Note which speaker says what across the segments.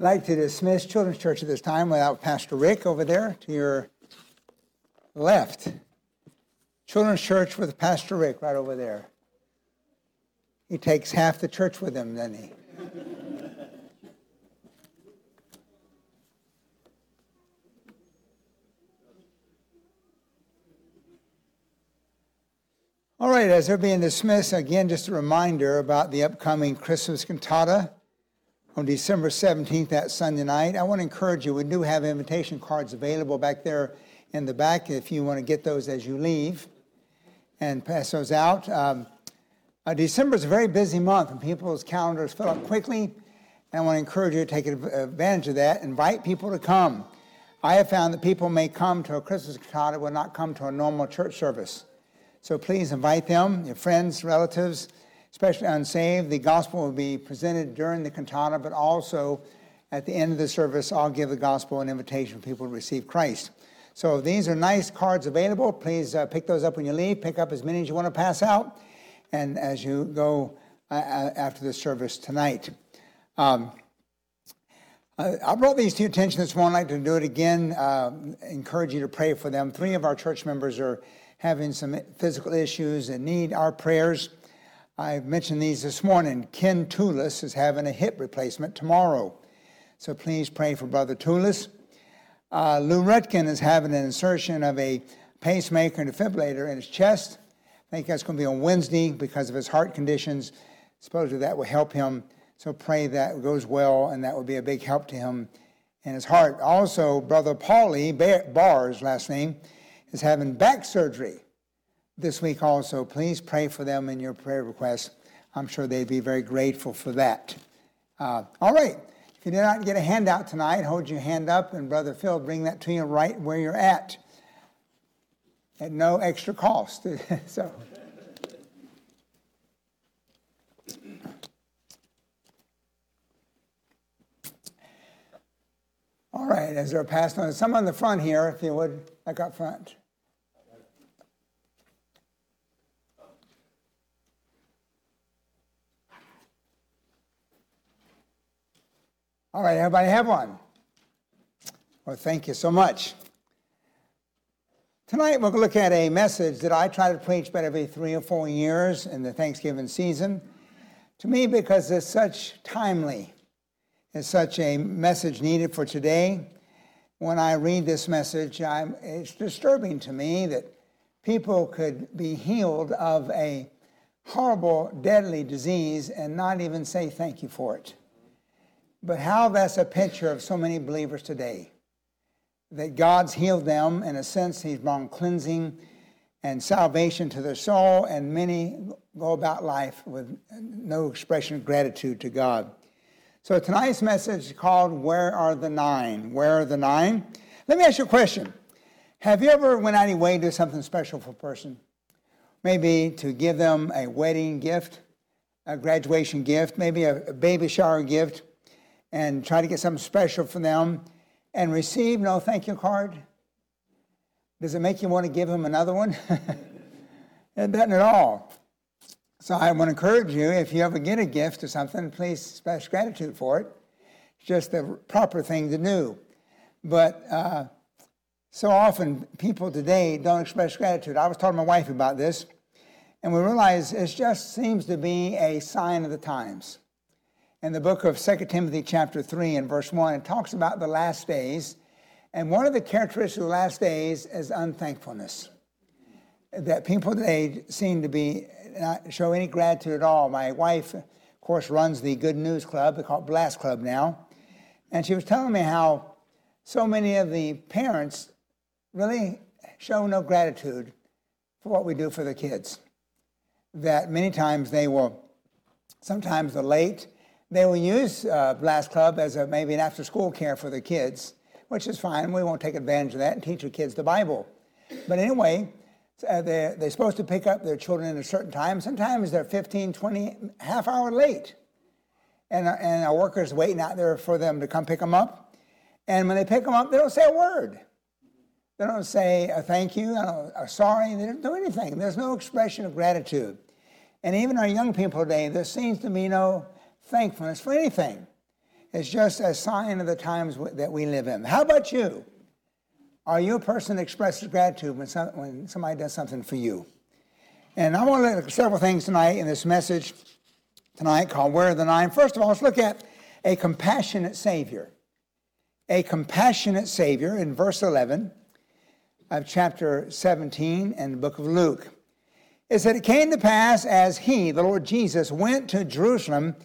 Speaker 1: I'd like to dismiss Children's Church at this time without Pastor Rick over there to your left. Children's Church with Pastor Rick right over there. He takes half the church with him, doesn't he? All right, as they're being dismissed, again, just a reminder about the upcoming Christmas cantata on December 17th, that Sunday night. I want to encourage you, we do have invitation cards available back there in the back if you want to get those as you leave and pass those out. Um, uh, December is a very busy month and people's calendars fill up quickly. And I want to encourage you to take advantage of that. Invite people to come. I have found that people may come to a Christmas cantata will not come to a normal church service. So please invite them, your friends, relatives, especially unsaved. The gospel will be presented during the cantata, but also at the end of the service, I'll give the gospel an invitation for people to receive Christ. So these are nice cards available. Please uh, pick those up when you leave. Pick up as many as you want to pass out, and as you go uh, uh after the service tonight. Um, I brought these to your attention this morning. I'd like to do it again. Uh, encourage you to pray for them. Three of our church members are having some physical issues and need our prayers. I mentioned these this morning. Ken Toulis is having a hip replacement tomorrow. So please pray for Brother Toulis. Uh, Lou Rutkin is having an insertion of a pacemaker and defibrillator in his chest. I think that's going to be on Wednesday because of his heart conditions. Supposedly that will help him. So pray that goes well and that will be a big help to him in his heart. Also, Brother Paulie Barr's last name is having back surgery this week also. Please pray for them in your prayer requests. I'm sure they'd be very grateful for that. Uh, all right. If you did not get a handout tonight, hold your hand up, and Brother Phil bring that to you right where you're at at no extra cost. so. All right, as they're passed on, some on the front here, if you would, like up front. All right, everybody have one? Well, thank you so much. Tonight, we're going to look at a message that I try to preach about every three or four years in the Thanksgiving season. To me, because it's such timely, it's such a message needed for today. When I read this message, I'm, it's disturbing to me that people could be healed of a horrible, deadly disease and not even say thank you for it. But how that's a picture of so many believers today. That God's healed them. In a sense, He's brought cleansing and salvation to their soul, and many go about life with no expression of gratitude to God. So tonight's message is called Where Are the Nine? Where are the Nine? Let me ask you a question. Have you ever went out of your way to do something special for a person? Maybe to give them a wedding gift, a graduation gift, maybe a baby shower gift, and try to get something special for them and receive no thank you card? Does it make you want to give them another one? it doesn't at all. So I want to encourage you, if you ever get a gift or something, please express gratitude for it. It's just the proper thing to do. But uh, so often people today don't express gratitude. I was talking to my wife about this, and we realize it just seems to be a sign of the times in the book of 2 Timothy, chapter 3, and verse 1. It talks about the last days. And one of the characteristics of the last days is unthankfulness. That people today seem to be not show any gratitude at all. My wife, of course, runs the Good News Club. They call it Blast Club now. And she was telling me how so many of the parents really show no gratitude for what we do for the kids. That many times they will, sometimes they're late, they will use uh, Blast Club as a, maybe an after school care for the kids, which is fine. We won't take advantage of that and teach the kids the Bible. But anyway, uh, they're, they're supposed to pick up their children at a certain time. Sometimes they're 15, 20, half hour late. And, uh, and our workers waiting out there for them to come pick them up. And when they pick them up, they don't say a word. They don't say a thank you, a sorry. They don't do anything. There's no expression of gratitude. And even our young people today, there seems to be no thankfulness for anything. It's just a sign of the times that we live in. How about you? Are you a person that expresses gratitude when, some, when somebody does something for you? And I want to look at several things tonight in this message tonight called Where are the Nine? First of all, let's look at a compassionate Savior. A compassionate Savior in verse 11 of chapter 17 in the book of Luke. It said, It came to pass as he, the Lord Jesus, went to Jerusalem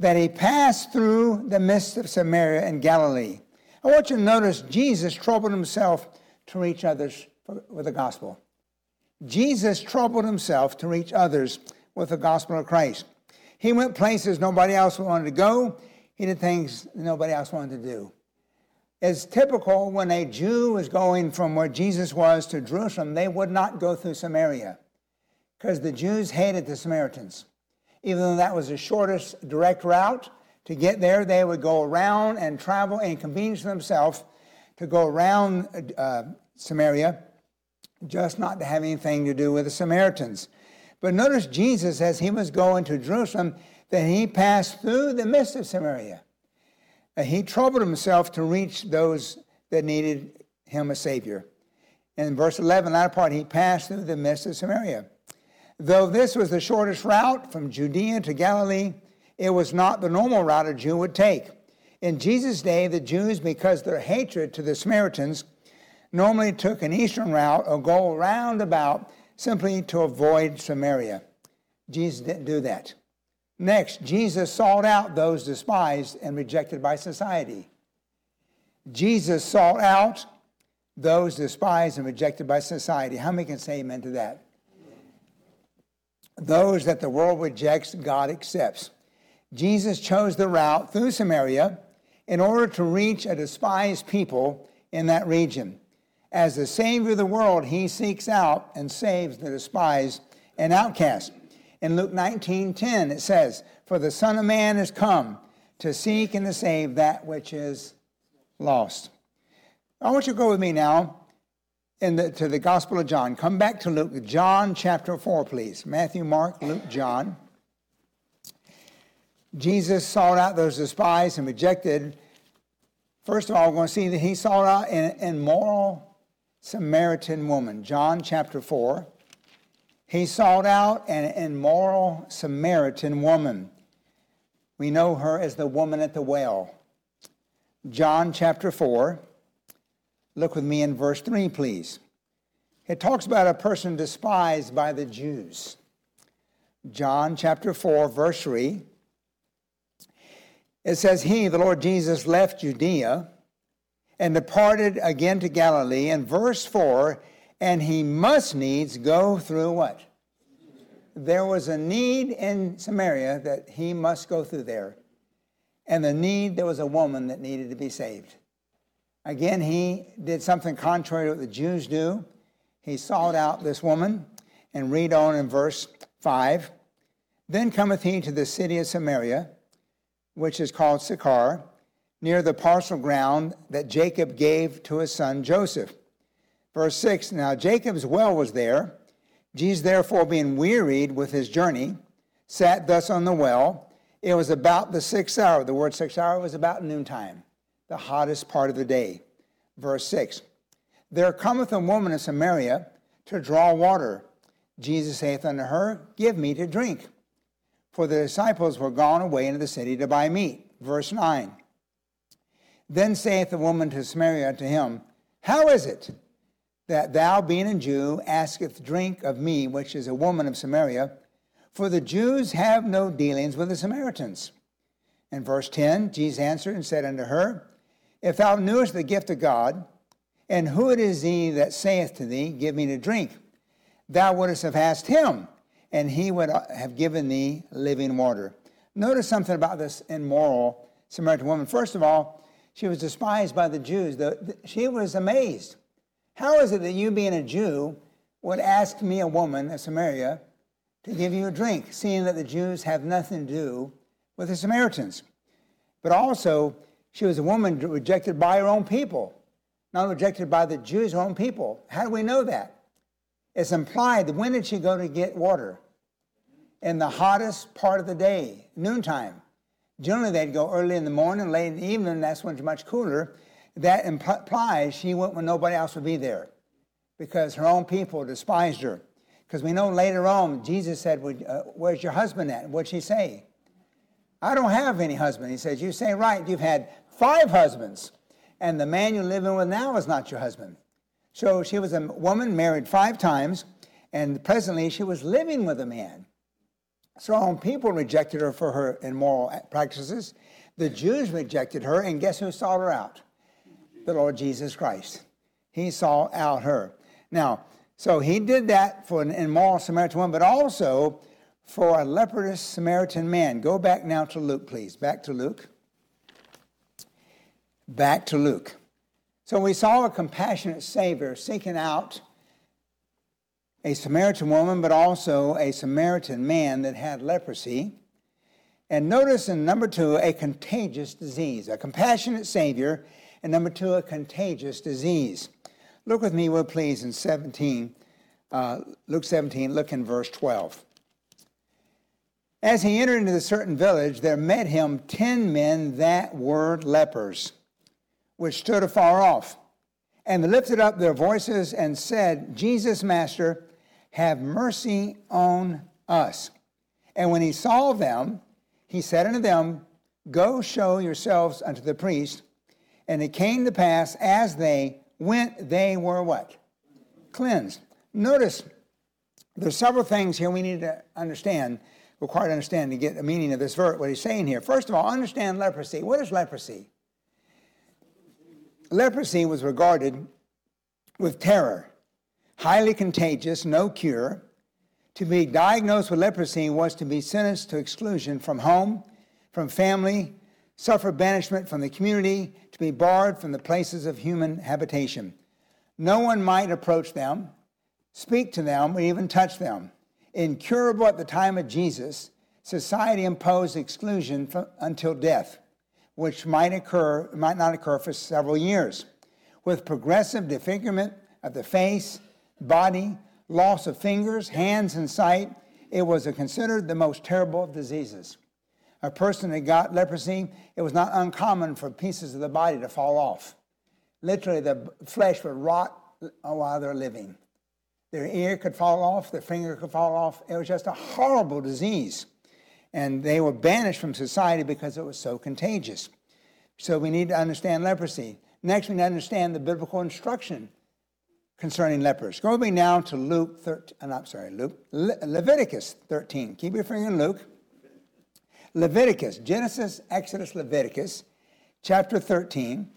Speaker 1: that he passed through the midst of Samaria and Galilee. I want you to notice Jesus troubled himself to reach others with the gospel. Jesus troubled himself to reach others with the gospel of Christ. He went places nobody else wanted to go. He did things nobody else wanted to do. It's typical when a Jew was going from where Jesus was to Jerusalem, they would not go through Samaria because the Jews hated the Samaritans. Even though that was the shortest direct route to get there, they would go around and travel and inconvenience themselves to go around uh, Samaria, just not to have anything to do with the Samaritans. But notice Jesus, as he was going to Jerusalem, that he passed through the midst of Samaria. And he troubled himself to reach those that needed him a Savior. In verse 11, that part, he passed through the midst of Samaria. Though this was the shortest route from Judea to Galilee, it was not the normal route a Jew would take. In Jesus' day, the Jews, because their hatred to the Samaritans, normally took an eastern route or go round about simply to avoid Samaria. Jesus didn't do that. Next, Jesus sought out those despised and rejected by society. Jesus sought out those despised and rejected by society. How many can say amen to that? Those that the world rejects, God accepts. Jesus chose the route through Samaria in order to reach a despised people in that region. As the Savior of the world, he seeks out and saves the despised and outcast. In Luke 19 10, it says, For the Son of Man is come to seek and to save that which is lost. I want you to go with me now in the, to the Gospel of John. Come back to Luke, John chapter 4, please. Matthew, Mark, Luke, John. Jesus sought out those despised and rejected. First of all, we're going to see that he sought out an immoral Samaritan woman, John chapter 4. He sought out an immoral Samaritan woman. We know her as the woman at the well. John chapter 4. Look with me in verse 3, please. It talks about a person despised by the Jews. John chapter 4, verse 3. It says, He, the Lord Jesus, left Judea and departed again to Galilee. And verse 4 and he must needs go through what? There was a need in Samaria that he must go through there. And the need, there was a woman that needed to be saved. Again, he did something contrary to what the Jews do. He sought out this woman, and read on in verse 5. Then cometh he to the city of Samaria, which is called Sychar, near the parcel ground that Jacob gave to his son Joseph. Verse 6 Now Jacob's well was there. Jesus, therefore, being wearied with his journey, sat thus on the well. It was about the sixth hour. The word sixth hour was about noontime, the hottest part of the day. Verse 6 There cometh a woman of Samaria to draw water. Jesus saith unto her, Give me to drink. For the disciples were gone away into the city to buy meat. Verse 9 then saith the woman to Samaria to him, How is it that thou, being a Jew, asketh drink of me, which is a woman of Samaria? For the Jews have no dealings with the Samaritans. In verse 10, Jesus answered and said unto her, If thou knewest the gift of God, and who it is he that saith to thee, Give me to drink, thou wouldst have asked him, and he would uh, have given thee living water. Notice something about this immoral Samaritan woman. First of all, she was despised by the Jews. She was amazed. How is it that you, being a Jew, would ask me, a woman, a Samaria, to give you a drink, seeing that the Jews have nothing to do with the Samaritans? But also, she was a woman rejected by her own people, not rejected by the Jews' own people. How do we know that? It's implied. That when did she go to get water? In the hottest part of the day, noontime. Generally, they'd go early in the morning, late in the evening, that's when it's much cooler. That implies she went when nobody else would be there because her own people despised her. Because we know later on, Jesus said, uh, Where's your husband at? What'd she say? I don't have any husband. He says, You say right, you've had five husbands, and the man you're living with now is not your husband. So she was a woman married five times, and presently she was living with a man. So people rejected her for her immoral practices. The Jews rejected her, and guess who sought her out? The Lord Jesus Christ. He saw out her. Now, so he did that for an immoral Samaritan woman, but also for a leprous Samaritan man. Go back now to Luke, please. Back to Luke. Back to Luke. So we saw a compassionate Savior seeking out a Samaritan woman, but also a Samaritan man that had leprosy. And notice in number two, a contagious disease. A compassionate Savior, and number two, a contagious disease. Look with me, will please, in 17, uh, Luke 17, look in verse 12. As he entered into a certain village, there met him ten men that were lepers, which stood afar off. And lifted up their voices and said, Jesus, Master, have mercy on us. And when he saw them, he said unto them, Go show yourselves unto the priest. And it came to pass as they went, they were what? Cleansed. Notice there's several things here we need to understand, required to understand to get the meaning of this verse, what he's saying here. First of all, understand leprosy. What is leprosy? Leprosy was regarded with terror highly contagious, no cure. To be diagnosed with leprosy was to be sentenced to exclusion from home, from family, suffer banishment from the community, to be barred from the places of human habitation. No one might approach them, speak to them, or even touch them. Incurable at the time of Jesus, society imposed exclusion until death, which might occur, might not occur for several years. With progressive disfigurement of the face, body, loss of fingers, hands, and sight. It was considered the most terrible of diseases. A person that got leprosy, it was not uncommon for pieces of the body to fall off. Literally, the flesh would rot while they're living. Their ear could fall off, their finger could fall off. It was just a horrible disease. And they were banished from society because it was so contagious. So we need to understand leprosy. Next, we need to understand the biblical instruction concerning lepers. Go with me now to Luke 13, uh, I'm sorry, Luke, Le- Leviticus 13. Keep your finger in Luke. Leviticus, Genesis, Exodus, Leviticus, chapter 13.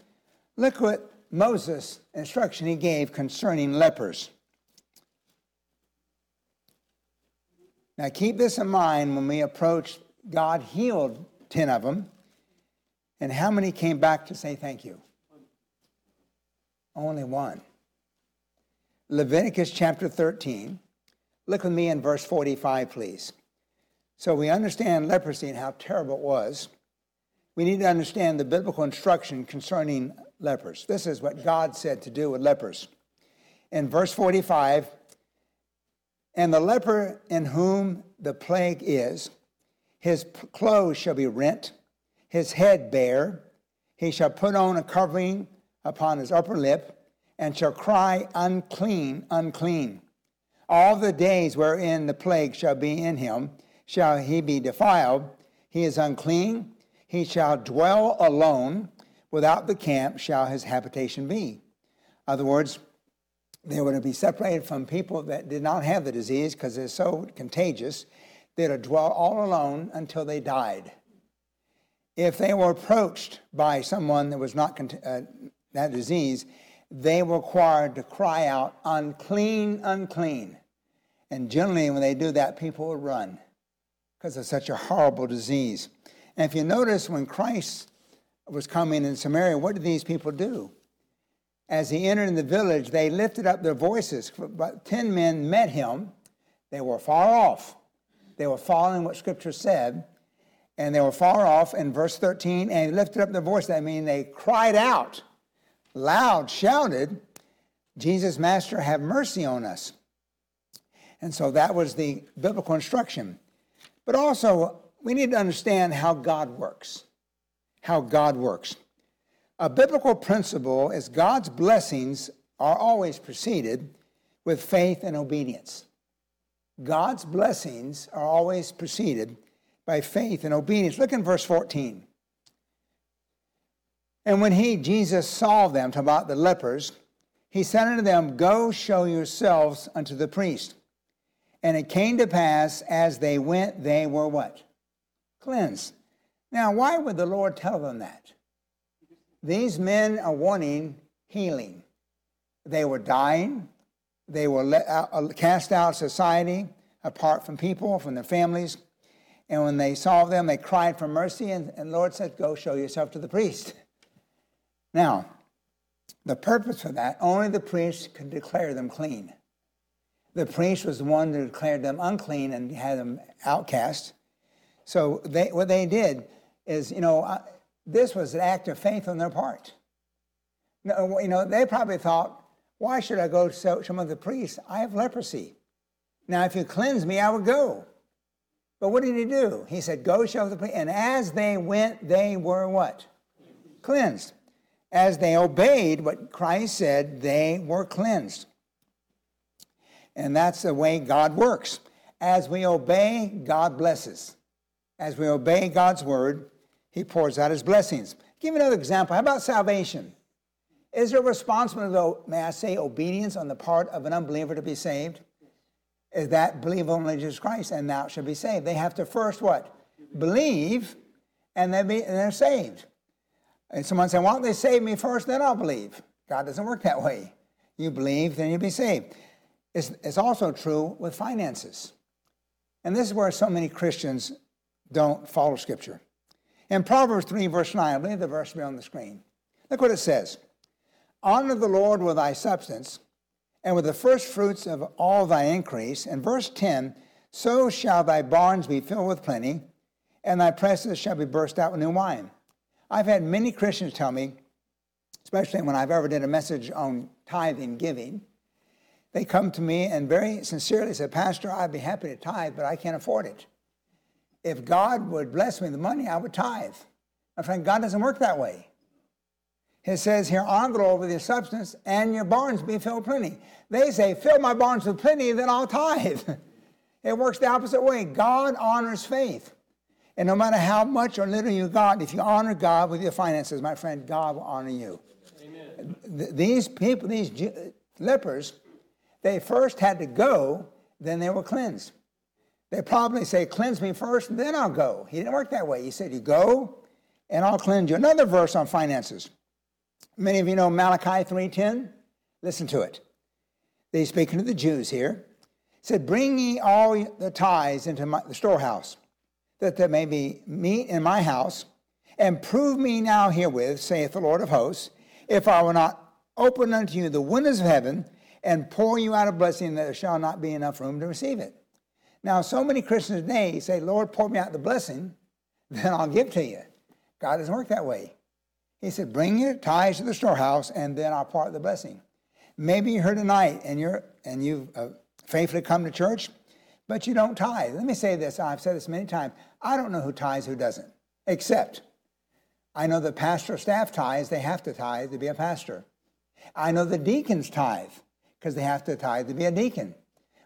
Speaker 1: Look what Moses instruction he gave concerning lepers. Now keep this in mind when we approach God healed 10 of them. And how many came back to say thank you? Only one. Leviticus chapter 13. Look with me in verse 45, please. So we understand leprosy and how terrible it was. We need to understand the biblical instruction concerning lepers. This is what God said to do with lepers. In verse 45, and the leper in whom the plague is, his clothes shall be rent, his head bare, he shall put on a covering upon his upper lip, and shall cry, Unclean, unclean. All the days wherein the plague shall be in him, shall he be defiled. He is unclean. He shall dwell alone. Without the camp shall his habitation be. In other words, they were to be separated from people that did not have the disease because it's so contagious. They're to dwell all alone until they died. If they were approached by someone that was not uh, that disease, they were required to cry out, unclean, unclean. And generally, when they do that, people will run because it's such a horrible disease. And if you notice, when Christ was coming in Samaria, what did these people do? As he entered in the village, they lifted up their voices. But ten men met him. They were far off. They were following what Scripture said. And they were far off in verse 13, and they lifted up their voice. That means they cried out loud shouted, Jesus, Master, have mercy on us. And so that was the biblical instruction. But also, we need to understand how God works. How God works. A biblical principle is God's blessings are always preceded with faith and obedience. God's blessings are always preceded by faith and obedience. Look in verse 14. And when he, Jesus, saw them, talking about the lepers, he said unto them, Go show yourselves unto the priest. And it came to pass as they went, they were what? Cleansed. Now, why would the Lord tell them that? These men are wanting healing. They were dying, they were let out, uh, cast out of society, apart from people, from their families. And when they saw them, they cried for mercy, and, and Lord said, Go show yourself to the priest. Now, the purpose for that, only the priest could declare them clean. The priest was the one that declared them unclean and had them outcast. So they, what they did is, you know, uh, this was an act of faith on their part. You know, they probably thought, why should I go to some of the priests? I have leprosy. Now, if you cleanse me, I would go. But what did he do? He said, Go show the priest. And as they went, they were what? Cleansed. As they obeyed what Christ said, they were cleansed. And that's the way God works. As we obey, God blesses. As we obey God's word, he pours out his blessings. Give another example. How about salvation? Is there a responsibility, though, may I say, obedience on the part of an unbeliever to be saved? Is that believe only Jesus Christ and thou shalt be saved? They have to first what? Believe and, they be, and they're saved. And someone say, why don't they save me first, then I'll believe? God doesn't work that way. You believe, then you'll be saved. It's, it's also true with finances. And this is where so many Christians don't follow Scripture. In Proverbs 3, verse 9, I believe the verse on the screen. Look what it says Honor the Lord with thy substance, and with the first fruits of all thy increase. And verse 10 So shall thy barns be filled with plenty, and thy presses shall be burst out with new wine. I've had many Christians tell me, especially when I've ever did a message on tithing giving, they come to me and very sincerely say, Pastor, I'd be happy to tithe, but I can't afford it if God would bless me the money, I would tithe. My friend, God doesn't work that way. He says here, honor the Lord with your substance and your barns be filled plenty. They say, fill my barns with plenty, then I'll tithe. it works the opposite way. God honors faith. And no matter how much or little you got, if you honor God with your finances, my friend, God will honor you. Amen. These people, these lepers, they first had to go, then they were cleansed. They probably say, Cleanse me first, and then I'll go. He didn't work that way. He said, You go, and I'll cleanse you. Another verse on finances. Many of you know Malachi 3:10. Listen to it. He's speaking to the Jews here. He said, Bring ye all the tithes into my, the storehouse, that there may be meat in my house, and prove me now herewith, saith the Lord of hosts, if I will not open unto you the windows of heaven and pour you out a blessing that there shall not be enough room to receive it. Now, so many Christians today say, Lord, pour me out the blessing, then I'll give to you. God doesn't work that way. He said, bring your tithes to the storehouse, and then I'll part the blessing. Maybe you're here tonight and you're and you've uh, faithfully come to church, but you don't tithe. Let me say this. I've said this many times. I don't know who tithes, who doesn't, except I know the pastor staff tithes. They have to tithe to be a pastor. I know the deacons tithe because they have to tithe to be a deacon.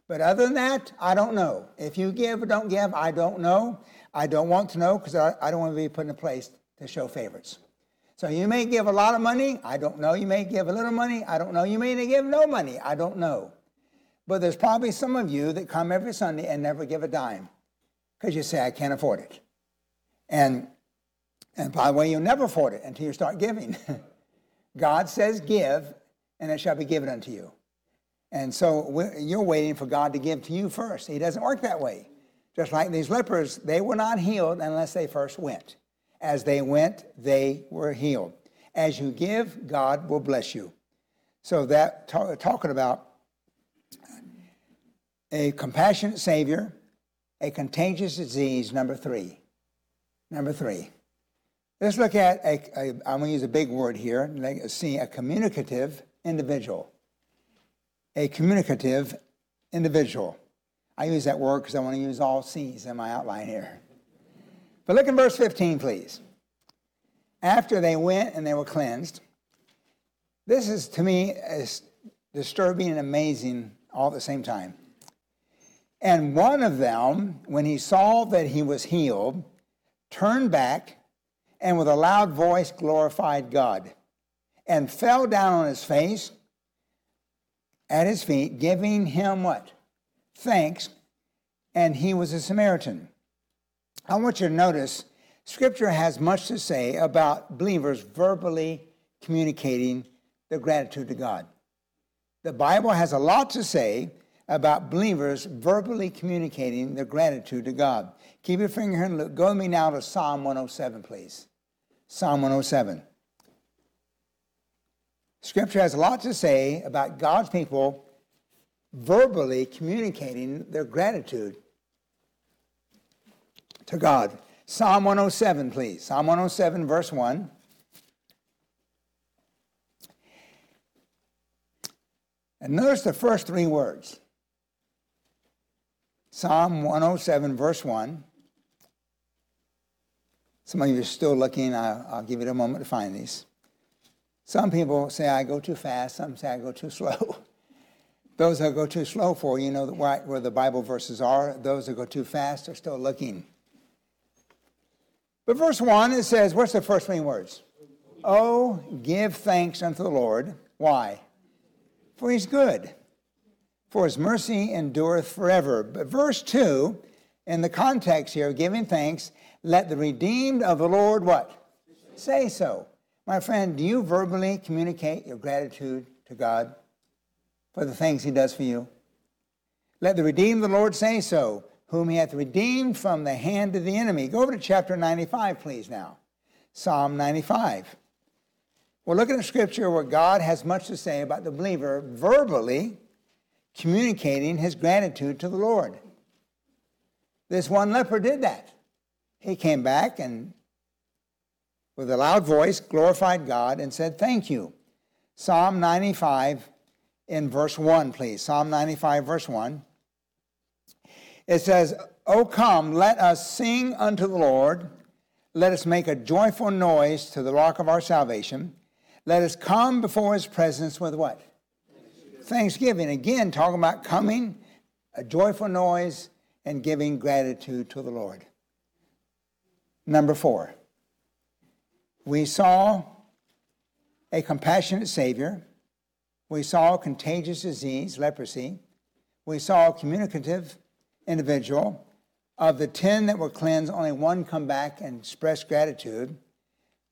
Speaker 1: But other than that, I don't know. If you give or don't give, I don't know. I don't want to know because I, I don't want to be put in a place to show favorites. So you may give a lot of money. I don't know. You may give a little money. I don't know. You may give no money. I don't know. But there's probably some of you that come every Sunday and never give a dime because you say, I can't afford it. And, and by the way, you'll never afford it until you start giving. God says, Give, and it shall be given unto you. And so you're waiting for God to give to you first. He doesn't work that way. Just like these lepers, they were not healed unless they first went. As they went, they were healed. As you give, God will bless you. So that talking about a compassionate Savior, a contagious disease, number three. Number three. Let's look at a, a I'm going to use a big word here. See a communicative individual a communicative individual. I use that word because I want to use all C's in my outline here. But look in verse 15, please. After they went and they were cleansed, this is to me as disturbing and amazing all at the same time. And one of them, when he saw that he was healed, turned back and with a loud voice glorified God and fell down on his face at his feet, giving him what? Thanks. And he was a Samaritan. I want you to notice Scripture has much to say about believers verbally communicating their gratitude to God. The Bible has a lot to say about believers verbally communicating their gratitude to God. Keep your finger here and look. Go with me now to Psalm 107, please. Psalm 107. Scripture has a lot to say about God's people verbally communicating their gratitude to God. Psalm 107, please. Psalm 107, verse 1. And notice the first three words Psalm 107, verse 1. Some of you are still looking. I'll, I'll give you a moment to find these. Some people say I go too fast, some say I go too slow. Those that go too slow for, you know where the Bible verses are. Those that go too fast are still looking. But verse 1, it says, what's the first three words? Oh, give thanks unto the Lord. Why? For he's good, for his mercy endureth forever. But verse 2, in the context here, giving thanks, let the redeemed of the Lord what? Say so. My friend, do you verbally communicate your gratitude to God for the things he does for you? Let the redeemed of the Lord say so whom he hath redeemed from the hand of the enemy. Go over to chapter 95, please, now. Psalm 95. We're looking at scripture where God has much to say about the believer verbally communicating his gratitude to the Lord. This one leper did that. He came back and, with a loud voice, glorified God and said, Thank you. Psalm 95 in verse 1, please. Psalm 95, verse 1. It says, O come, let us sing unto the Lord. Let us make a joyful noise to the rock of our salvation. Let us come before his presence with what? Thanksgiving. Thanksgiving. Again, talking about coming, a joyful noise, and giving gratitude to the Lord. Number four, we saw a compassionate Savior. We saw contagious disease, leprosy. We saw a communicative individual. Of the 10 that were cleansed, only one come back and express gratitude.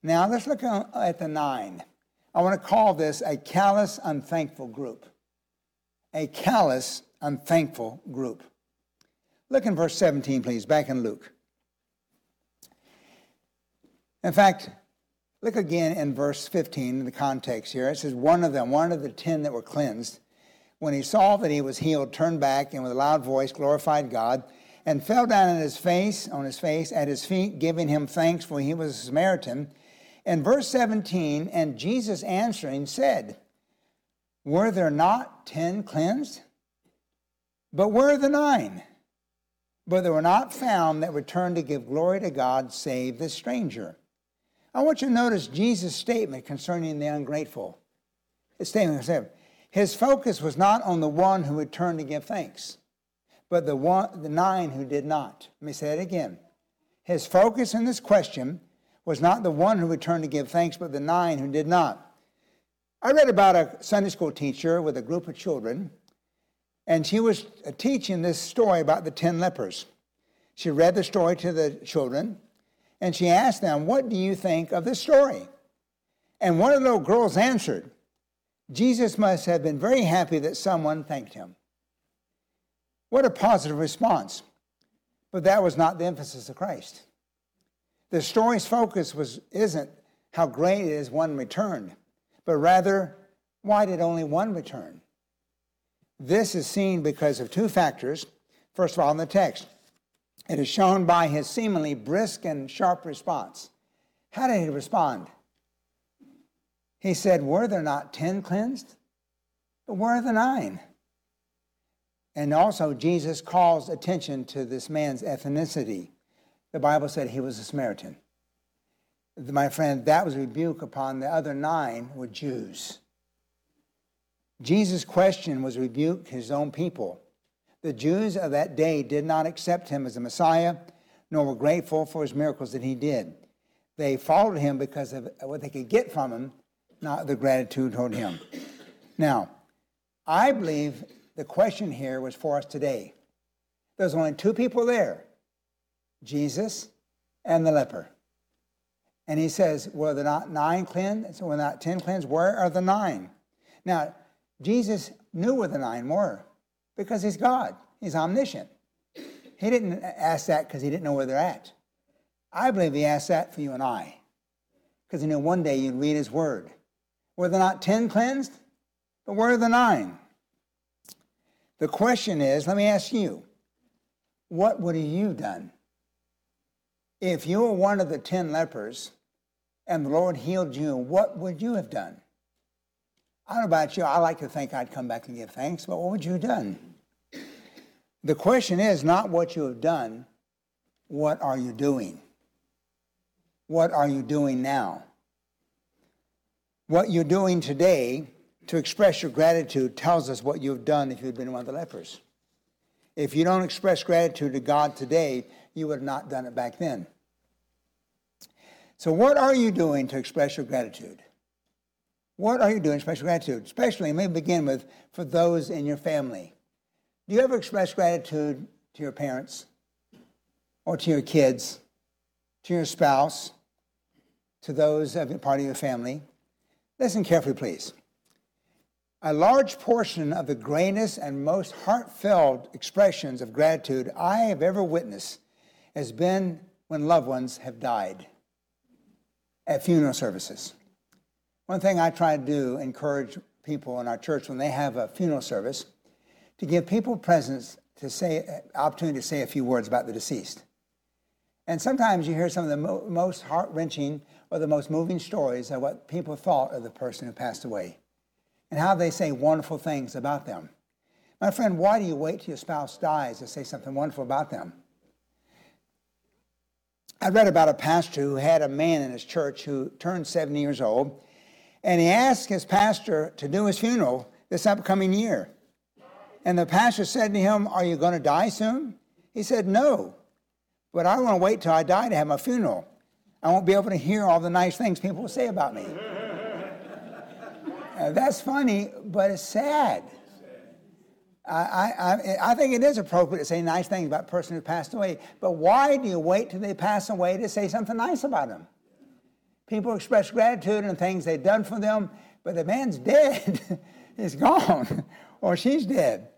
Speaker 1: Now let's look at the nine. I want to call this a callous, unthankful group. A callous, unthankful group. Look in verse 17, please, back in Luke. In fact, look again in verse 15 in the context here. It says, One of them, one of the ten that were cleansed, when he saw that he was healed, turned back and with a loud voice glorified God and fell down on his face, on his face at his feet, giving him thanks, for he was a Samaritan. And verse 17, and Jesus answering said, Were there not ten cleansed? But where are the nine? But there were not found that returned to give glory to God, save the stranger. I want you to notice Jesus' statement concerning the ungrateful. His statement his focus was not on the one who would turn to give thanks, but the, one, the nine who did not. Let me say it again. His focus in this question was not the one who would turn to give thanks, but the nine who did not. I read about a Sunday school teacher with a group of children, and she was teaching this story about the ten lepers. She read the story to the children, and she asked them, What do you think of this story? And one of the little girls answered, Jesus must have been very happy that someone thanked him. What a positive response. But that was not the emphasis of Christ. The story's focus was, isn't how great it is one returned, but rather, why did only one return? This is seen because of two factors. First of all, in the text, it is shown by his seemingly brisk and sharp response. How did he respond? He said, Were there not ten cleansed? But where are the nine? And also, Jesus calls attention to this man's ethnicity. the Bible said he was a Samaritan. My friend, that was rebuke upon the other nine were Jews. Jesus' question was rebuke his own people. The Jews of that day did not accept him as a Messiah, nor were grateful for his miracles that he did. They followed him because of what they could get from him, not the gratitude toward him. Now, I believe the question here was for us today. There's only two people there Jesus and the leper. And he says, Were there not nine cleansed? Were not ten cleansed? Where are the nine? Now, Jesus knew where the nine were because he's God, he's omniscient. He didn't ask that because he didn't know where they're at. I believe he asked that for you and I because he knew one day you'd read his word. Were there not ten cleansed? But where are the nine? The question is let me ask you, what would have you done? If you were one of the ten lepers and the Lord healed you, what would you have done? I don't know about you, I like to think I'd come back and give thanks, but what would you have done? The question is not what you have done, what are you doing? What are you doing now? What you're doing today to express your gratitude tells us what you've done if you'd been one of the lepers. If you don't express gratitude to God today, you would have not done it back then. So, what are you doing to express your gratitude? What are you doing express gratitude? Especially, me begin with for those in your family. Do you ever express gratitude to your parents or to your kids, to your spouse, to those of part of your family? Listen carefully, please. A large portion of the greatest and most heartfelt expressions of gratitude I have ever witnessed has been when loved ones have died at funeral services. One thing I try to do, encourage people in our church when they have a funeral service, to give people presence to say, opportunity to say a few words about the deceased. And sometimes you hear some of the mo- most heart wrenching or the most moving stories of what people thought of the person who passed away and how they say wonderful things about them. My friend, why do you wait till your spouse dies to say something wonderful about them? I read about a pastor who had a man in his church who turned 70 years old, and he asked his pastor to do his funeral this upcoming year. And the pastor said to him, Are you going to die soon? He said, No, but I want to wait till I die to have my funeral. I won't be able to hear all the nice things people will say about me. uh, that's funny, but it's sad. I, I, I think it is appropriate to say nice things about a person who passed away, but why do you wait till they pass away to say something nice about them? People express gratitude and things they've done for them, but the man's dead. He's gone, or she's dead.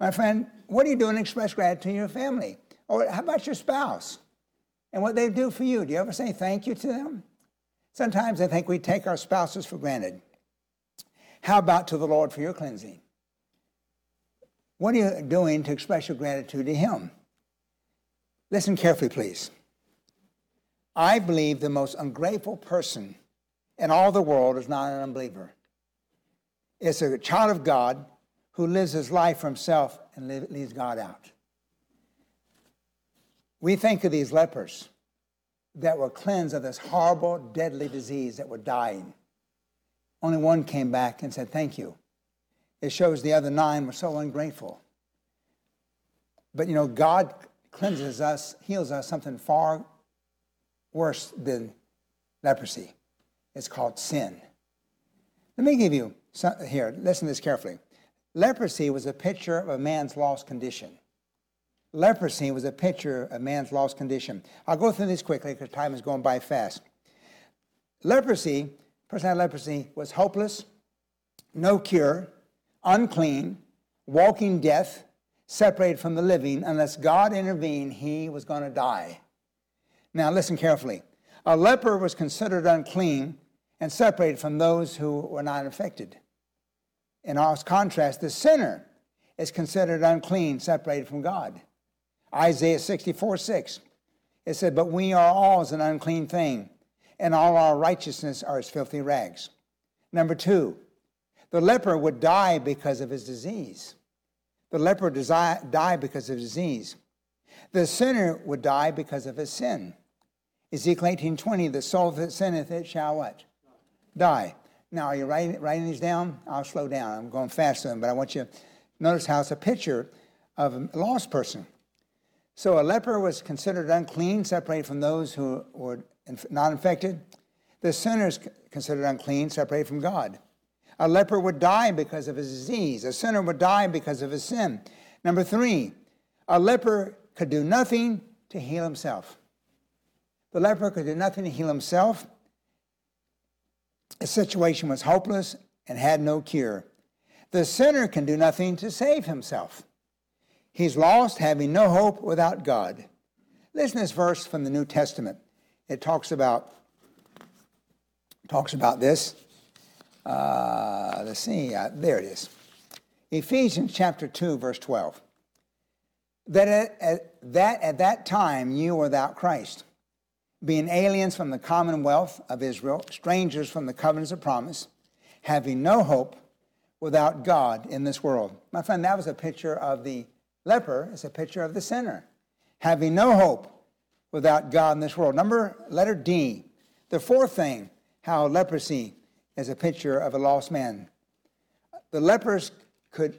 Speaker 1: My friend, what are you doing to express gratitude to your family? Or how about your spouse and what they do for you? Do you ever say thank you to them? Sometimes I think we take our spouses for granted. How about to the Lord for your cleansing? What are you doing to express your gratitude to Him? Listen carefully, please. I believe the most ungrateful person in all the world is not an unbeliever. It's a child of God who lives his life for himself and leaves God out. We think of these lepers that were cleansed of this horrible, deadly disease that were dying. Only one came back and said, Thank you. It shows the other nine were so ungrateful. But you know, God cleanses us, heals us something far worse than leprosy. It's called sin. Let me give you some, here, listen to this carefully. Leprosy was a picture of a man's lost condition. Leprosy was a picture of man's lost condition. I'll go through this quickly because time is going by fast. Leprosy, person had leprosy, was hopeless, no cure, unclean, walking death, separated from the living. Unless God intervened, he was going to die. Now, listen carefully. A leper was considered unclean and separated from those who were not infected. In contrast, the sinner is considered unclean, separated from God. Isaiah 64 6. It said, But we are all as an unclean thing, and all our righteousness are as filthy rags. Number two, the leper would die because of his disease. The leper died because of disease. The sinner would die because of his sin. Ezekiel 18 20, the soul that sinneth, it shall what? Die. Now, are you writing, writing these down? I'll slow down. I'm going faster, but I want you to notice how it's a picture of a lost person. So a leper was considered unclean, separated from those who were not infected. The sinner is considered unclean, separated from God. A leper would die because of his disease. A sinner would die because of his sin. Number three, a leper could do nothing to heal himself. The leper could do nothing to heal himself. His situation was hopeless and had no cure. The sinner can do nothing to save himself. He's lost, having no hope without God. Listen to this verse from the New Testament. It talks about talks about this. Uh, let's see, uh, there it is. Ephesians chapter 2, verse 12. That at, at, that at that time you were without Christ, being aliens from the commonwealth of Israel, strangers from the covenants of promise, having no hope without God in this world. My friend, that was a picture of the leper, it's a picture of the sinner, having no hope without God in this world. Number, letter D. The fourth thing, how leprosy is a picture of a lost man. The lepers could,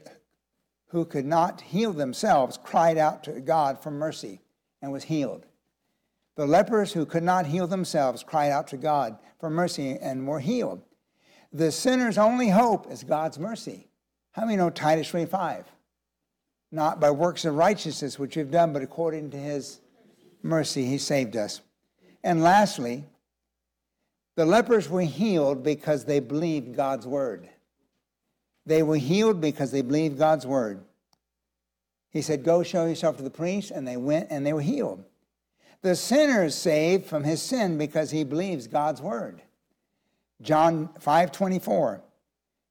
Speaker 1: who could not heal themselves cried out to God for mercy and was healed. The lepers who could not heal themselves cried out to God for mercy and were healed. The sinner's only hope is God's mercy. How many know Titus 3:5? Not by works of righteousness which we've done, but according to his mercy he saved us. And lastly, the lepers were healed because they believed God's word. They were healed because they believed God's word. He said, Go show yourself to the priest, and they went and they were healed. The sinner is saved from his sin because he believes God's word. John 5 24.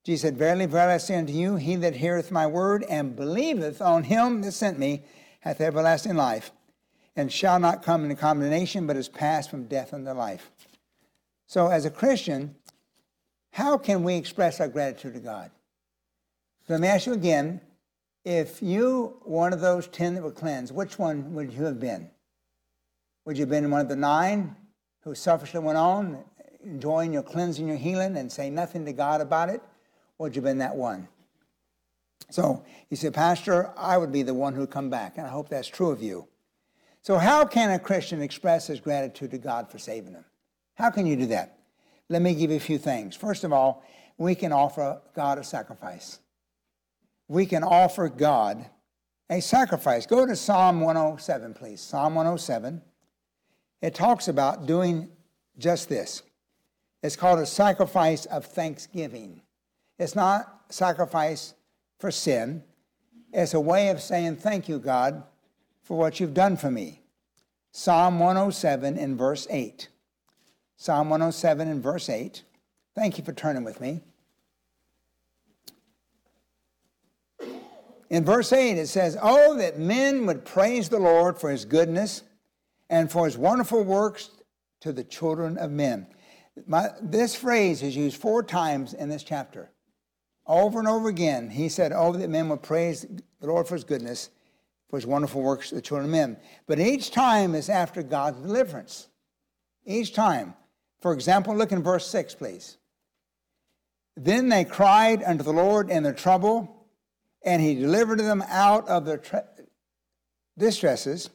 Speaker 1: Jesus said, Verily, verily, I say unto you, he that heareth my word and believeth on him that sent me hath everlasting life, and shall not come into condemnation, but is passed from death unto life. So, as a Christian, how can we express our gratitude to God? So let me ask you again if you one of those ten that were cleansed, which one would you have been? Would you have been one of the nine who selfishly went on, enjoying your cleansing, your healing, and say nothing to God about it? Or would you have been that one? So he said, Pastor, I would be the one who would come back, and I hope that's true of you. So, how can a Christian express his gratitude to God for saving him? How can you do that? Let me give you a few things. First of all, we can offer God a sacrifice. We can offer God a sacrifice. Go to Psalm 107, please. Psalm 107. It talks about doing just this. It's called a sacrifice of thanksgiving. It's not sacrifice for sin. It's a way of saying, Thank you, God, for what you've done for me. Psalm 107 in verse 8. Psalm 107 in verse 8. Thank you for turning with me. In verse 8, it says, Oh, that men would praise the Lord for his goodness and for his wonderful works to the children of men. My, this phrase is used four times in this chapter. Over and over again, he said, Oh, that men would praise the Lord for his goodness, for his wonderful works to the children of men. But each time is after God's deliverance. Each time. For example, look in verse 6, please. Then they cried unto the Lord in their trouble, and he delivered them out of their tre- distresses.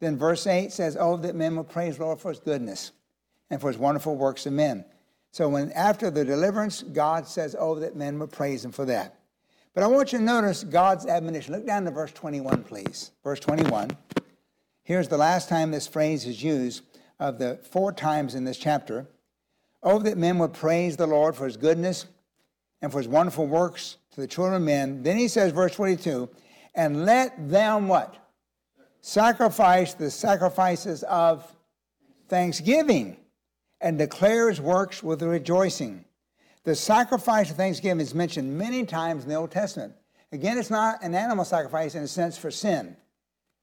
Speaker 1: Then verse 8 says, Oh, that men will praise the Lord for his goodness and for his wonderful works of men. So when after the deliverance, God says, Oh, that men will praise him for that. But I want you to notice God's admonition. Look down to verse 21, please. Verse 21. Here's the last time this phrase is used of the four times in this chapter. Oh, that men would praise the Lord for his goodness and for his wonderful works to the children of men. Then he says, verse 22, and let them what? Sacrifice the sacrifices of thanksgiving and declare his works with rejoicing. The sacrifice of thanksgiving is mentioned many times in the Old Testament. Again, it's not an animal sacrifice in a sense for sin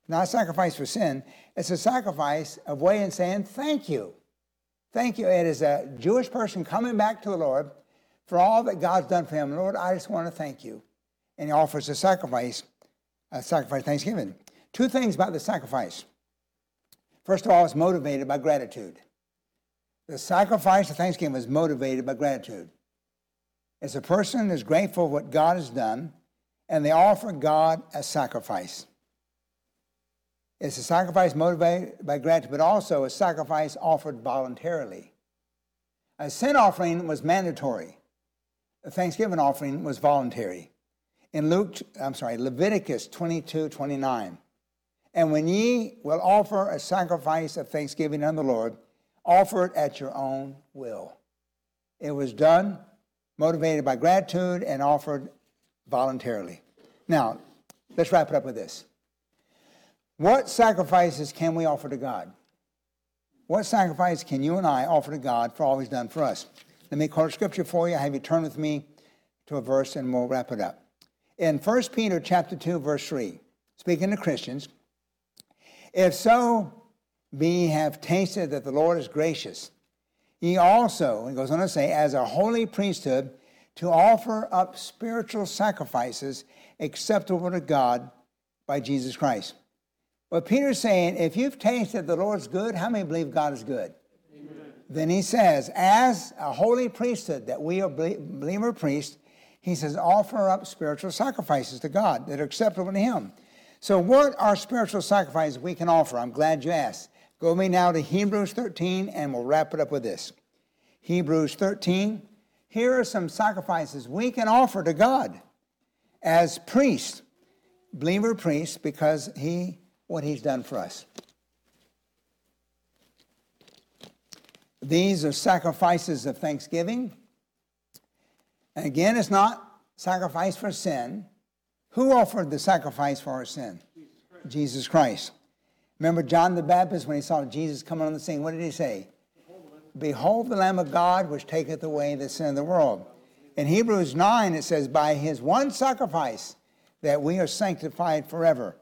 Speaker 1: not a sacrifice for sin. It's a sacrifice of way in saying thank you. Thank you. It is a Jewish person coming back to the Lord for all that God's done for him. Lord, I just want to thank you. And he offers a sacrifice, a sacrifice of thanksgiving. Two things about the sacrifice. First of all, it's motivated by gratitude. The sacrifice of thanksgiving was motivated by gratitude. As a person is grateful for what God has done, and they offer God a sacrifice. It's a sacrifice motivated by gratitude, but also a sacrifice offered voluntarily. A sin offering was mandatory. A thanksgiving offering was voluntary. In Luke, I'm sorry, Leviticus 22, 29. And when ye will offer a sacrifice of thanksgiving unto the Lord, offer it at your own will. It was done motivated by gratitude and offered voluntarily. Now, let's wrap it up with this. What sacrifices can we offer to God? What sacrifice can you and I offer to God for all He's done for us? Let me quote scripture for you. I have you turn with me to a verse and we'll wrap it up. In 1 Peter chapter 2, verse 3, speaking to Christians, if so be have tasted that the Lord is gracious, ye also, he goes on to say, as a holy priesthood, to offer up spiritual sacrifices acceptable to God by Jesus Christ. But Peter's saying, if you've tasted the Lord's good, how many believe God is good? Amen. Then he says, as a holy priesthood, that we are believer priests, he says, offer up spiritual sacrifices to God that are acceptable to him. So, what are spiritual sacrifices we can offer? I'm glad you asked. Go with me now to Hebrews 13, and we'll wrap it up with this. Hebrews 13. Here are some sacrifices we can offer to God as priests, believer priests, because he what he's done for us. These are sacrifices of thanksgiving. And again, it's not sacrifice for sin. Who offered the sacrifice for our sin? Jesus Christ. Jesus Christ. Remember John the Baptist when he saw Jesus coming on the scene? What did he say? Behold the Lamb of God which taketh away the sin of the world. In Hebrews 9, it says, By his one sacrifice that we are sanctified forever.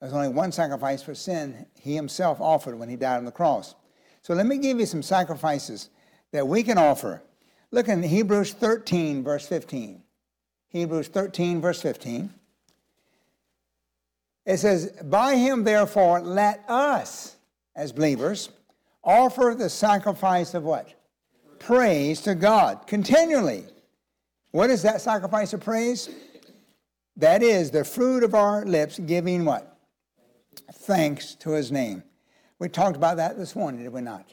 Speaker 1: There's only one sacrifice for sin he himself offered when he died on the cross. So let me give you some sacrifices that we can offer. Look in Hebrews 13, verse 15. Hebrews 13, verse 15. It says, By him, therefore, let us, as believers, offer the sacrifice of what? Praise to God continually. What is that sacrifice of praise? That is the fruit of our lips giving what? thanks to his name. We talked about that this morning, did we not?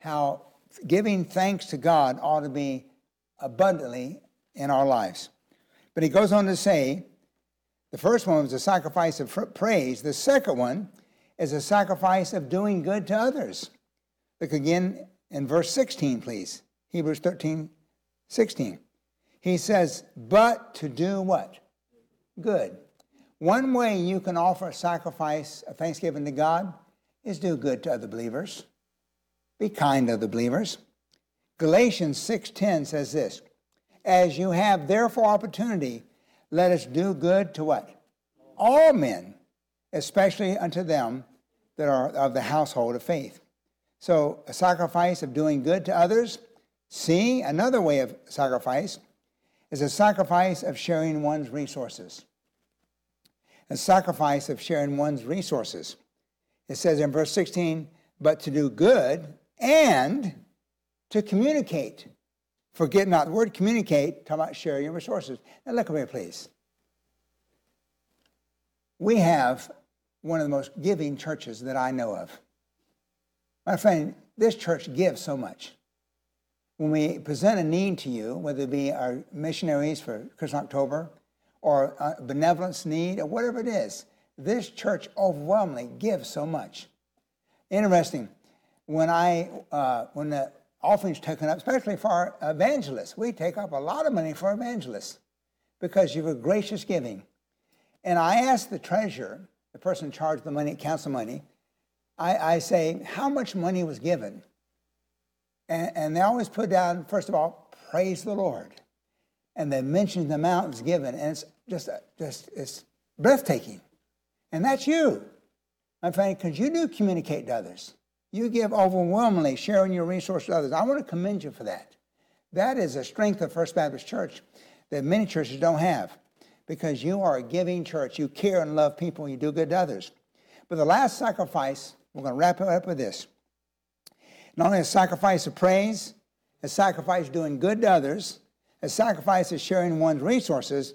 Speaker 1: How giving thanks to God ought to be abundantly in our lives. But he goes on to say the first one was a sacrifice of praise, the second one is a sacrifice of doing good to others. Look again in verse 16, please. Hebrews 13, 16. He says, but to do what? Good. One way you can offer a sacrifice of thanksgiving to God is do good to other believers. Be kind to the believers. Galatians 6:10 says this, as you have therefore opportunity, let us do good to what? All men, especially unto them that are of the household of faith. So, a sacrifice of doing good to others. See, another way of sacrifice is a sacrifice of sharing one's resources a sacrifice of sharing one's resources. It says in verse 16, but to do good and to communicate. Forget not the word communicate, talk about sharing your resources. Now look over here, please. We have one of the most giving churches that I know of. My friend, this church gives so much. When we present a need to you, whether it be our missionaries for Christmas October, or a benevolence need or whatever it is, this church overwhelmingly gives so much. Interesting, when I uh, when the offering's taken up, especially for evangelists, we take up a lot of money for evangelists because you a gracious giving. And I ask the treasurer, the person in charge of the money, council money, I, I say, how much money was given? And, and they always put down, first of all, praise the Lord and they mention the amount given, and it's just, uh, just it's breathtaking. And that's you, my friend, because you do communicate to others. You give overwhelmingly, sharing your resources to others. I want to commend you for that. That is a strength of First Baptist Church that many churches don't have because you are a giving church. You care and love people, and you do good to others. But the last sacrifice, we're going to wrap it up with this. Not only a sacrifice of praise, a sacrifice doing good to others, a sacrifice of sharing one's resources,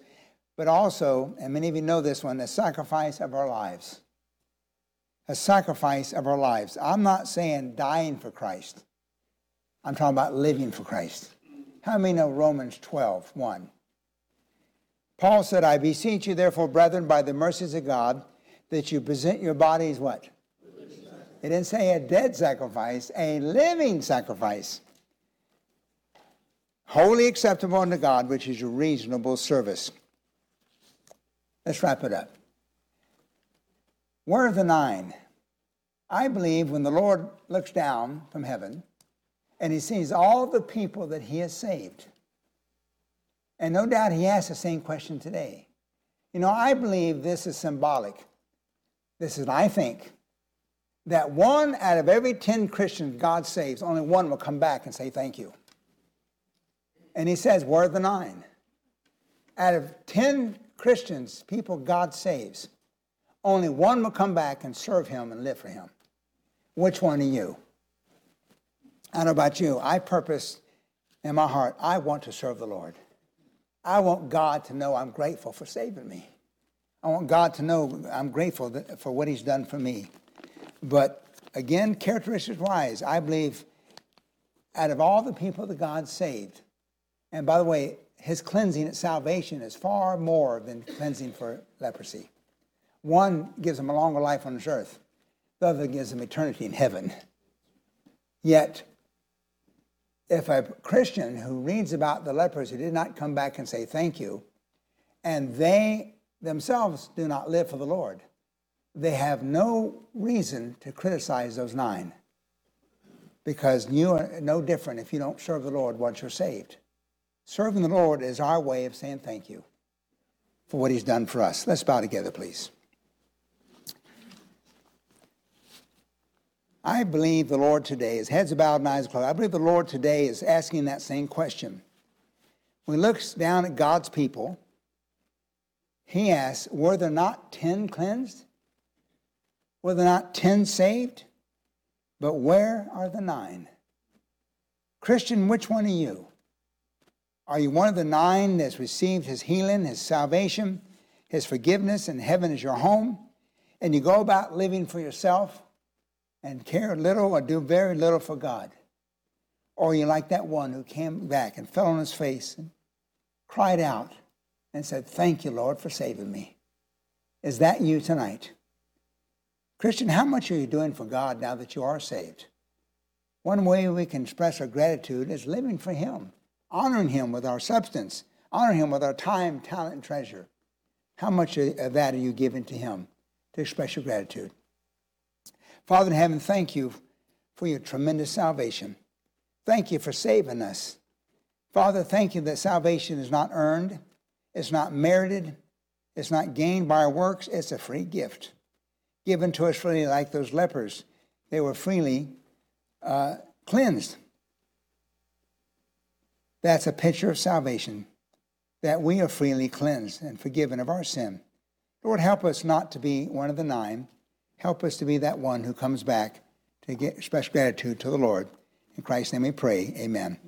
Speaker 1: but also, and many of you know this one, the sacrifice of our lives. A sacrifice of our lives. I'm not saying dying for Christ. I'm talking about living for Christ. How many know Romans 12, 1? Paul said, I beseech you, therefore, brethren, by the mercies of God, that you present your bodies what? It didn't say a dead sacrifice, a living sacrifice. Holy acceptable unto God, which is your reasonable service. Let's wrap it up. Where are the nine? I believe when the Lord looks down from heaven and he sees all the people that he has saved, and no doubt he asks the same question today. You know, I believe this is symbolic. This is, I think, that one out of every 10 Christians God saves, only one will come back and say thank you. And he says, Where are the nine? Out of 10 Christians, people God saves, only one will come back and serve him and live for him. Which one are you? I don't know about you. I purpose in my heart, I want to serve the Lord. I want God to know I'm grateful for saving me. I want God to know I'm grateful for what He's done for me. But again, characteristics wise, I believe out of all the people that God saved, and by the way, His cleansing at salvation is far more than cleansing for leprosy. One gives them a longer life on this earth, the other gives them eternity in heaven. Yet, if a Christian who reads about the lepers who did not come back and say thank you, and they themselves do not live for the Lord, they have no reason to criticize those nine because you are no different if you don't serve the Lord once you're saved. Serving the Lord is our way of saying thank you for what He's done for us. Let's bow together, please. I believe the Lord today, his heads bowed and eyes closed, I believe the Lord today is asking that same question. When he looks down at God's people, he asks, Were there not 10 cleansed? Were there not 10 saved? But where are the nine? Christian, which one are you? Are you one of the nine that's received his healing, his salvation, his forgiveness, and heaven is your home? And you go about living for yourself? And care little or do very little for God. Or you like that one who came back and fell on his face and cried out and said, Thank you, Lord, for saving me. Is that you tonight? Christian, how much are you doing for God now that you are saved? One way we can express our gratitude is living for Him, honoring Him with our substance, honoring Him with our time, talent, and treasure. How much of that are you giving to Him to express your gratitude? Father in heaven, thank you for your tremendous salvation. Thank you for saving us. Father, thank you that salvation is not earned, it's not merited, it's not gained by our works, it's a free gift given to us freely, like those lepers. They were freely uh, cleansed. That's a picture of salvation, that we are freely cleansed and forgiven of our sin. Lord, help us not to be one of the nine Help us to be that one who comes back to get, express gratitude to the Lord. In Christ's name we pray. Amen.